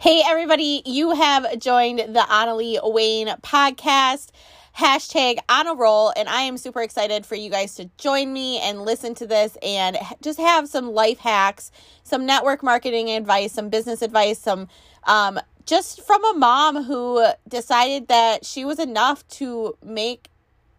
Hey, everybody, you have joined the Annalie Wayne podcast. Hashtag on a roll, and I am super excited for you guys to join me and listen to this and just have some life hacks, some network marketing advice, some business advice, some um, just from a mom who decided that she was enough to make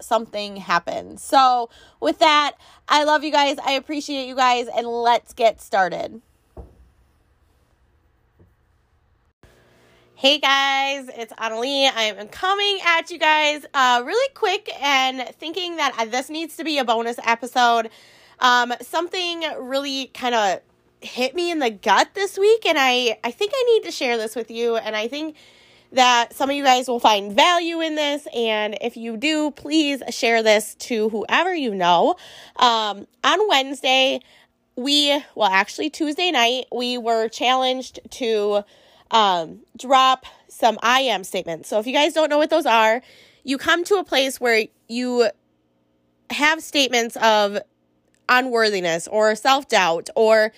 something happen. So, with that, I love you guys. I appreciate you guys, and let's get started. Hey guys, it's Annalie. I'm coming at you guys uh, really quick and thinking that this needs to be a bonus episode. Um, something really kind of hit me in the gut this week, and I, I think I need to share this with you. And I think that some of you guys will find value in this. And if you do, please share this to whoever you know. Um, on Wednesday, we, well, actually, Tuesday night, we were challenged to um, drop some I am statements. So if you guys don't know what those are, you come to a place where you have statements of unworthiness or self doubt or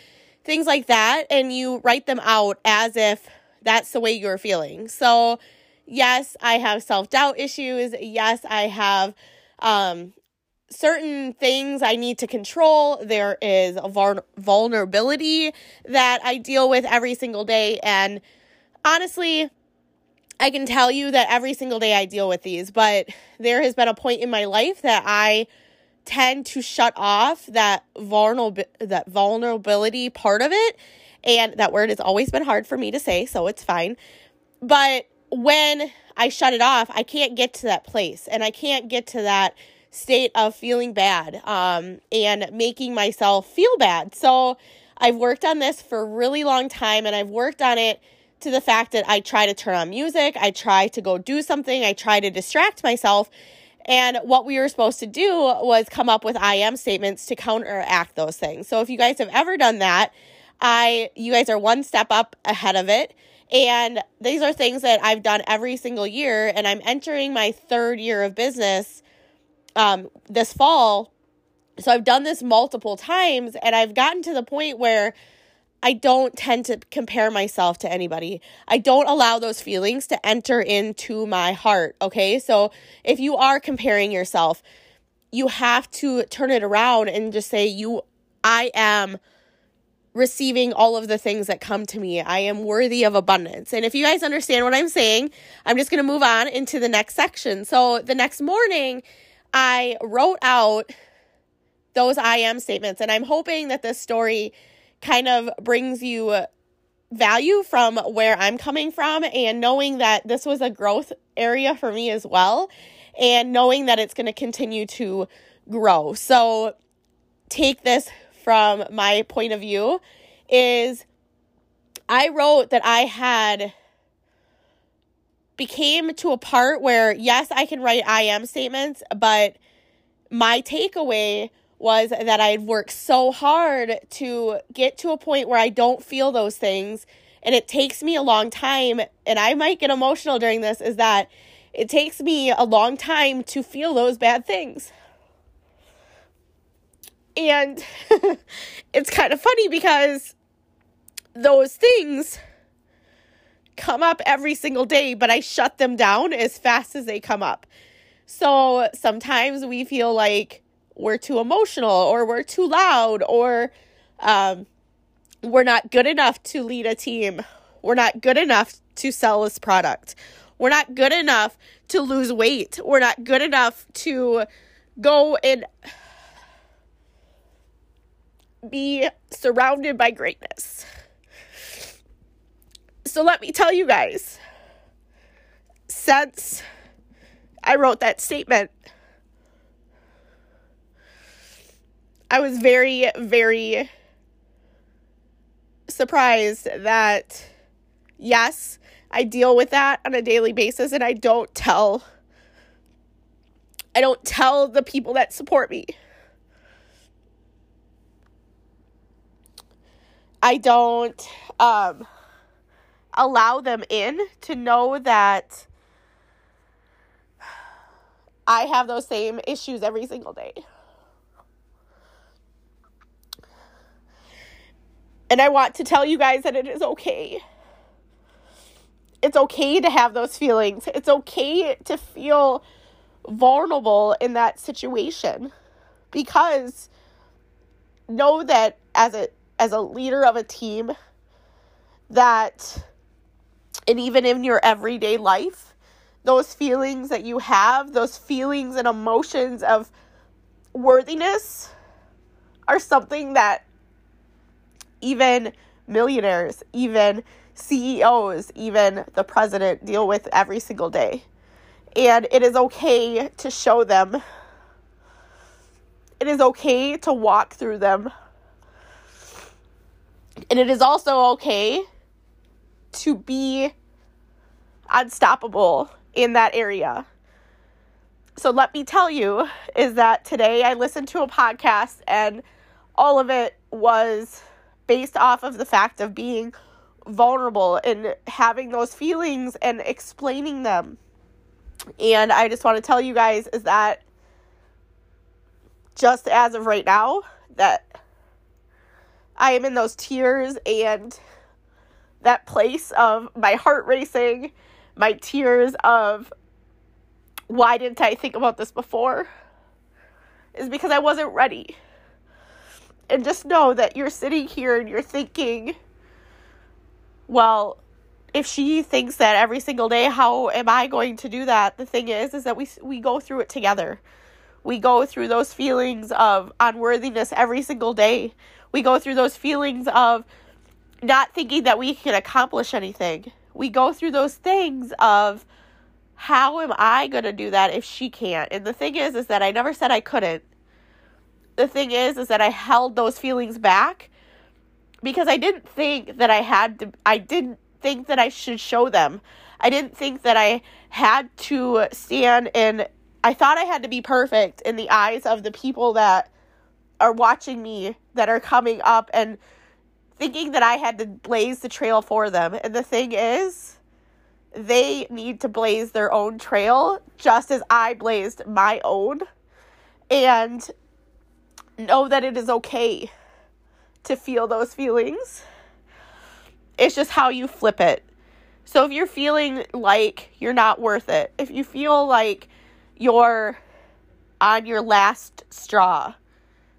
things like that, and you write them out as if that's the way you're feeling. So, yes, I have self doubt issues. Yes, I have um, certain things I need to control. There is a vulnerability that I deal with every single day. And honestly, I can tell you that every single day I deal with these, but there has been a point in my life that I tend to shut off that vulnerable that vulnerability part of it and that word has always been hard for me to say so it's fine. But when i shut it off i can't get to that place and i can't get to that state of feeling bad um, and making myself feel bad. So i've worked on this for a really long time and i've worked on it to the fact that I try to turn on music, I try to go do something, I try to distract myself. And what we were supposed to do was come up with I am statements to counteract those things. So if you guys have ever done that, I you guys are one step up ahead of it. And these are things that I've done every single year and I'm entering my third year of business um this fall. So I've done this multiple times and I've gotten to the point where I don't tend to compare myself to anybody. I don't allow those feelings to enter into my heart. Okay. So if you are comparing yourself, you have to turn it around and just say, You, I am receiving all of the things that come to me. I am worthy of abundance. And if you guys understand what I'm saying, I'm just going to move on into the next section. So the next morning, I wrote out those I am statements, and I'm hoping that this story kind of brings you value from where I'm coming from and knowing that this was a growth area for me as well and knowing that it's going to continue to grow. So take this from my point of view is I wrote that I had became to a part where yes, I can write I am statements, but my takeaway was that I'd worked so hard to get to a point where I don't feel those things. And it takes me a long time, and I might get emotional during this, is that it takes me a long time to feel those bad things. And it's kind of funny because those things come up every single day, but I shut them down as fast as they come up. So sometimes we feel like we're too emotional or we're too loud or um, we're not good enough to lead a team. We're not good enough to sell this product. We're not good enough to lose weight. We're not good enough to go and be surrounded by greatness. So let me tell you guys, since I wrote that statement, I was very, very surprised that, yes, I deal with that on a daily basis and I don't tell I don't tell the people that support me. I don't um, allow them in to know that I have those same issues every single day. And I want to tell you guys that it is okay. it's okay to have those feelings. It's okay to feel vulnerable in that situation because know that as a as a leader of a team that and even in your everyday life those feelings that you have those feelings and emotions of worthiness are something that even millionaires even CEOs, even the president, deal with every single day. And it is okay to show them. It is okay to walk through them. And it is also okay to be unstoppable in that area. So let me tell you is that today I listened to a podcast and all of it was based off of the fact of being vulnerable and having those feelings and explaining them. And I just want to tell you guys is that just as of right now, that I am in those tears and that place of my heart racing, my tears of why didn't I think about this before? Is because I wasn't ready. And just know that you're sitting here and you're thinking, well, if she thinks that every single day, how am I going to do that? The thing is, is that we we go through it together. We go through those feelings of unworthiness every single day. We go through those feelings of not thinking that we can accomplish anything. We go through those things of how am I going to do that if she can't? And the thing is is that I never said I couldn't. The thing is is that I held those feelings back because I didn't think that I had to, I didn't think that I should show them. I didn't think that I had to stand and I thought I had to be perfect in the eyes of the people that are watching me that are coming up and thinking that I had to blaze the trail for them. And the thing is, they need to blaze their own trail just as I blazed my own. And know that it is okay to feel those feelings. It's just how you flip it. So if you're feeling like you're not worth it, if you feel like you're on your last straw,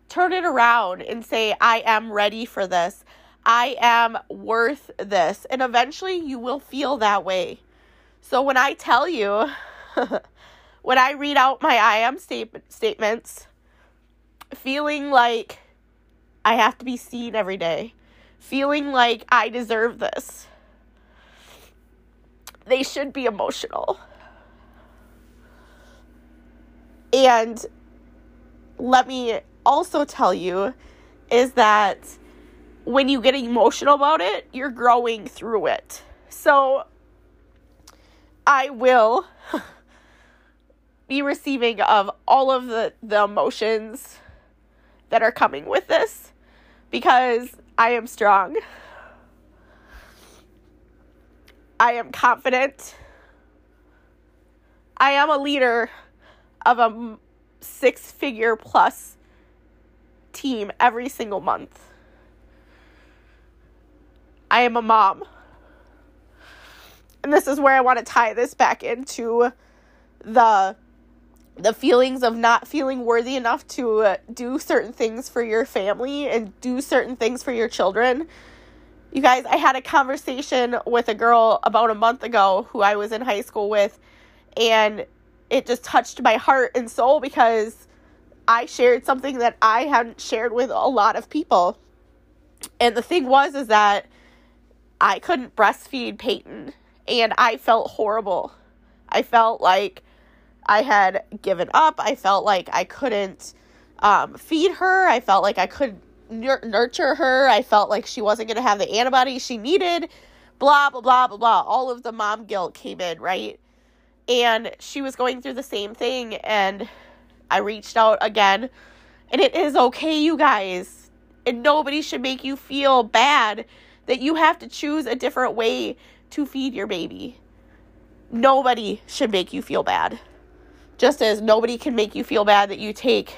turn it around and say, I am ready for this. I am worth this. And eventually you will feel that way. So when I tell you, when I read out my I am state- statements, feeling like I have to be seen every day, feeling like I deserve this. They should be emotional. And let me also tell you is that when you get emotional about it, you're growing through it. So I will be receiving of all of the, the emotions that are coming with this because I am strong. I am confident. I am a leader of a six figure plus team every single month. I am a mom. And this is where I want to tie this back into the the feelings of not feeling worthy enough to uh, do certain things for your family and do certain things for your children. You guys, I had a conversation with a girl about a month ago who I was in high school with, and it just touched my heart and soul because I shared something that I hadn't shared with a lot of people. And the thing was, is that I couldn't breastfeed Peyton, and I felt horrible. I felt like I had given up. I felt like I couldn't um, feed her. I felt like I could nurture her. I felt like she wasn't going to have the antibodies she needed. Blah, blah, blah, blah, blah. All of the mom guilt came in, right? And she was going through the same thing. And I reached out again. And it is okay, you guys. And nobody should make you feel bad that you have to choose a different way to feed your baby. Nobody should make you feel bad. Just as nobody can make you feel bad that you take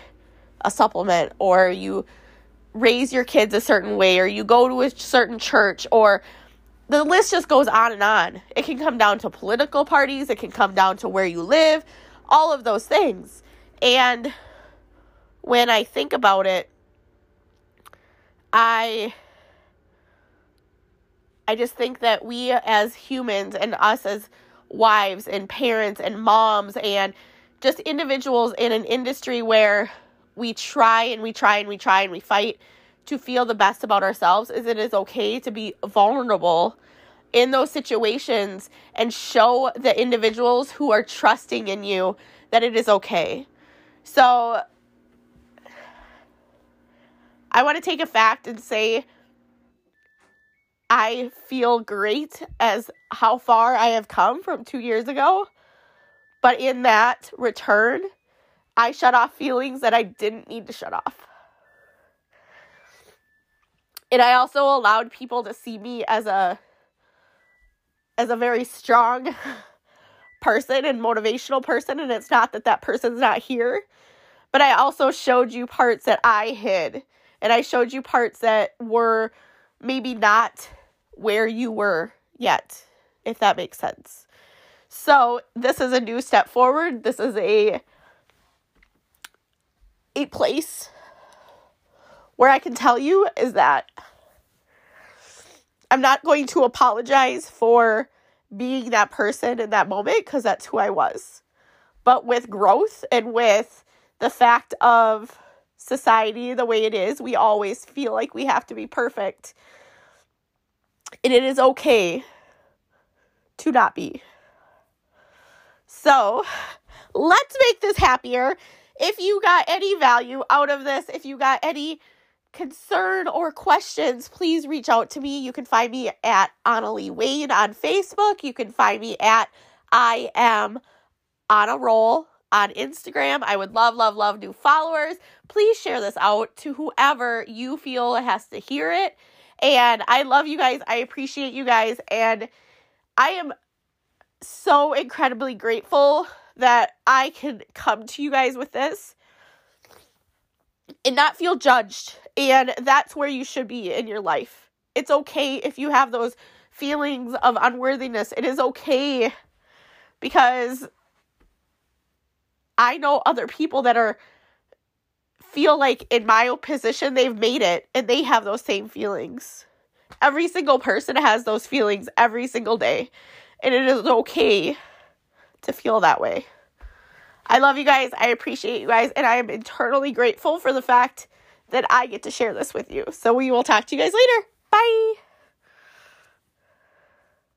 a supplement or you raise your kids a certain way or you go to a certain church or the list just goes on and on. It can come down to political parties, it can come down to where you live, all of those things. And when I think about it, I I just think that we as humans and us as wives and parents and moms and just individuals in an industry where we try and we try and we try and we fight to feel the best about ourselves is it is okay to be vulnerable in those situations and show the individuals who are trusting in you that it is okay. So I want to take a fact and say I feel great as how far I have come from 2 years ago. But in that return, I shut off feelings that I didn't need to shut off. And I also allowed people to see me as a as a very strong person and motivational person and it's not that that person's not here but I also showed you parts that I hid and I showed you parts that were maybe not where you were yet if that makes sense. So, this is a new step forward. This is a a place where I can tell you is that I'm not going to apologize for being that person in that moment because that's who I was. But with growth and with the fact of society the way it is, we always feel like we have to be perfect. And it is okay to not be. So let's make this happier. If you got any value out of this, if you got any concern or questions, please reach out to me. You can find me at Annalie Wayne on Facebook. You can find me at I am on a roll on Instagram. I would love, love, love new followers. Please share this out to whoever you feel has to hear it. And I love you guys. I appreciate you guys. And I am so incredibly grateful that I can come to you guys with this and not feel judged. And that's where you should be in your life. It's okay if you have those feelings of unworthiness. It is okay because I know other people that are feel like in my position they've made it and they have those same feelings. Every single person has those feelings every single day. And it is okay to feel that way. I love you guys. I appreciate you guys. And I am eternally grateful for the fact that I get to share this with you. So we will talk to you guys later. Bye.